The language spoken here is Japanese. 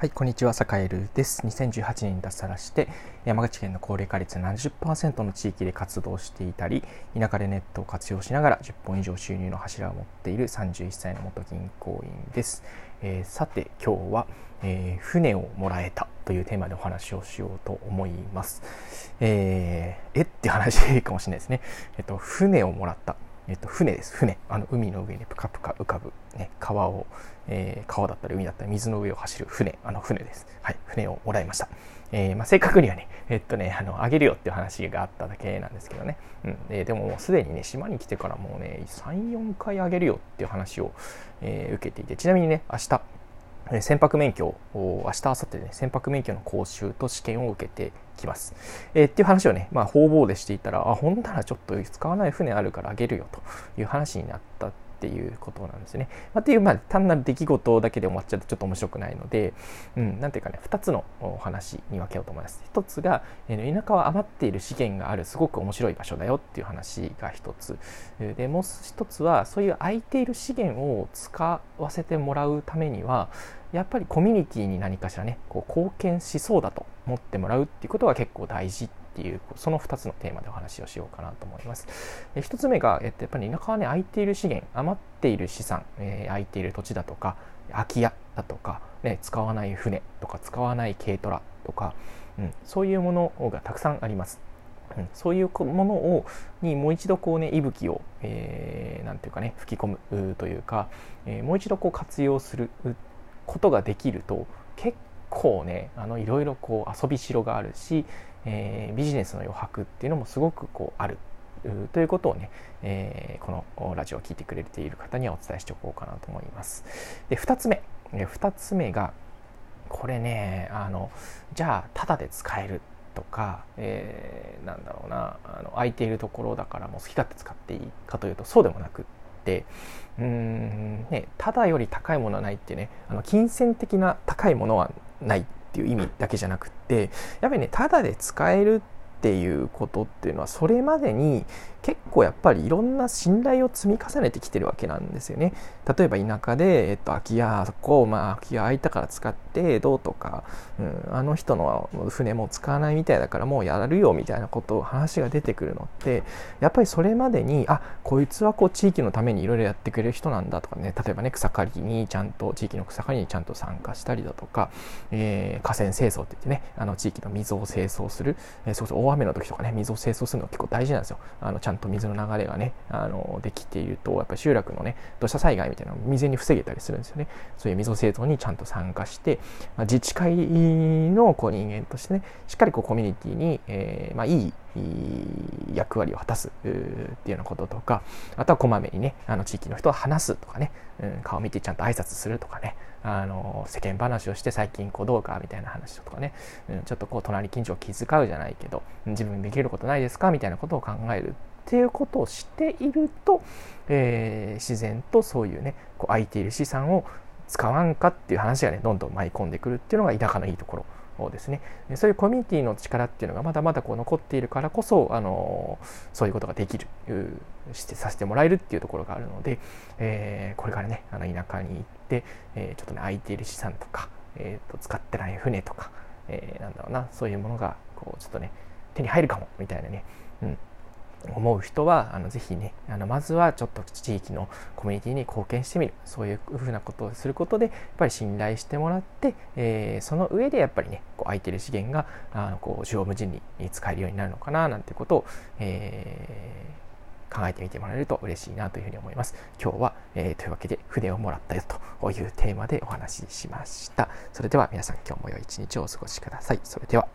はい、こんにちは、坂井ルです。2018年に脱サラして、山口県の高齢化率70%の地域で活動していたり、田舎でネットを活用しながら10本以上収入の柱を持っている31歳の元銀行員です。えー、さて、今日は、えー、船をもらえたというテーマでお話をしようと思います。えー、えって話かもしれないですね。えっと、船をもらった。えっと、船です。船。あの、海の上にぷかぷか浮かぶ、ね、川を、えー、川だったり海だったり水の上を走る船。あの、船です。はい。船をもらいました。えー、まあ、正確にはね、えっとね、あの、あげるよっていう話があっただけなんですけどね。うん。えー、でももうすでにね、島に来てからもうね、3、4回あげるよっていう話を、え、受けていて、ちなみにね、明日、船舶免許を明日明後日でね船舶免許の講習と試験を受けてきます、えー、っていう話をねまあ方々でしていたらあほんならちょっと使わない船あるからあげるよという話になったっていうことなんですね。まあ、っていう、まあ、単なる出来事だけで終わっちゃうとちょっと面白くないので、うん、なていうかね、2つのお話に分けようと思います。1つが、えー、田舎は余っている資源があるすごく面白い場所だよっていう話が1つ。で、もう1つは、そういう空いている資源を使わせてもらうためには、やっぱりコミュニティに何かしらねこう貢献しそうだと思ってもらうっていうことが結構大事っていうその2つのテーマでお話をしようかなと思います。で1つ目が、えっと、やっぱり田舎はね空いている資源余っている資産、えー、空いている土地だとか空き家だとか、ね、使わない船とか使わない軽トラとか、うん、そういうものがたくさんあります。うん、そういうものをにもう一度こうね息吹を、えー、なんていうかね吹き込むというか、えー、もう一度こう活用することができると結構ねあのいろいろこう遊びしろがあるし、えー、ビジネスの余白っていうのもすごくこうあるということをね、えー、このラジオを聴いてくれている方にはお伝えしておこうかなと思います。で2つ目2つ目がこれねあのじゃあタダで使えるとか、えー、なんだろうなあの空いているところだからもう好き勝手使っていいかというとそうでもなくってうん、ね、ただより高いものはないってねあの金銭的な高いものはないっていう意味だけじゃなくってやっぱりねただで使えるっていうことっていうのはそれまでに結構やっぱりいろんな信頼を積み重ねてきてるわけなんですよね。例えば田舎で、えっと、空き家そこを、まあ、空き家空いたから使ってどうとか、うん、あの人の船も使わないみたいだからもうやるよみたいなことを話が出てくるのってやっぱりそれまでにあこいつはこう地域のためにいろいろやってくれる人なんだとかね例えばね草刈りにちゃんと地域の草刈りにちゃんと参加したりだとか、えー、河川清掃って言ってねあの地域の水を清掃する、えー、そうそう大雨の時とかね水を清掃するの結構大事なんですよ。あのちゃんと水の流れがね、あのできていると、やっぱり集落のね、土砂災害みたいなのを未然に防げたりするんですよね。そういう溝清掃にちゃんと参加して、まあ、自治会のこう人間としてね、しっかりこうコミュニティに、えー、まあ、いい役割を果たすっていうようなこととか、あとはこまめにね、あの地域の人と話すとかね、うん、顔見てちゃんと挨拶するとかね、あの世間話をして最近こうどうかみたいな話とかね、うん、ちょっとこう隣近所を気遣うじゃないけど自分できることないですかみたいなことを考えるっていうことをしていると、えー、自然とそういうねこう空いている資産を使わんかっていう話がねどんどん舞い込んでくるっていうのが田舎のいいところ。ですね。そういうコミュニティの力っていうのがまだまだこう残っているからこそあのそういうことができるしてさせてもらえるっていうところがあるので、えー、これからねあの田舎に行って、えー、ちょっとね空いている資産とか、えー、と使ってない船とか、えー、なんだろうなそういうものがこうちょっとね手に入るかもみたいなね、うん、思う人はあのぜひねあのまずはちょっと地域のコミュニティに貢献してみるそういうふうなことをすることでやっぱり信頼してもらって、えー、その上でやっぱりねこう空いてる資源があのこう縦横無尽に使えるようになるのかななんてことを、えー、考えてみてもらえると嬉しいなというふうに思います。今日は、えー、というわけで筆をもらったよというテーマでお話ししました。それでは皆さん今日も良い一日をお過ごしください。それでは。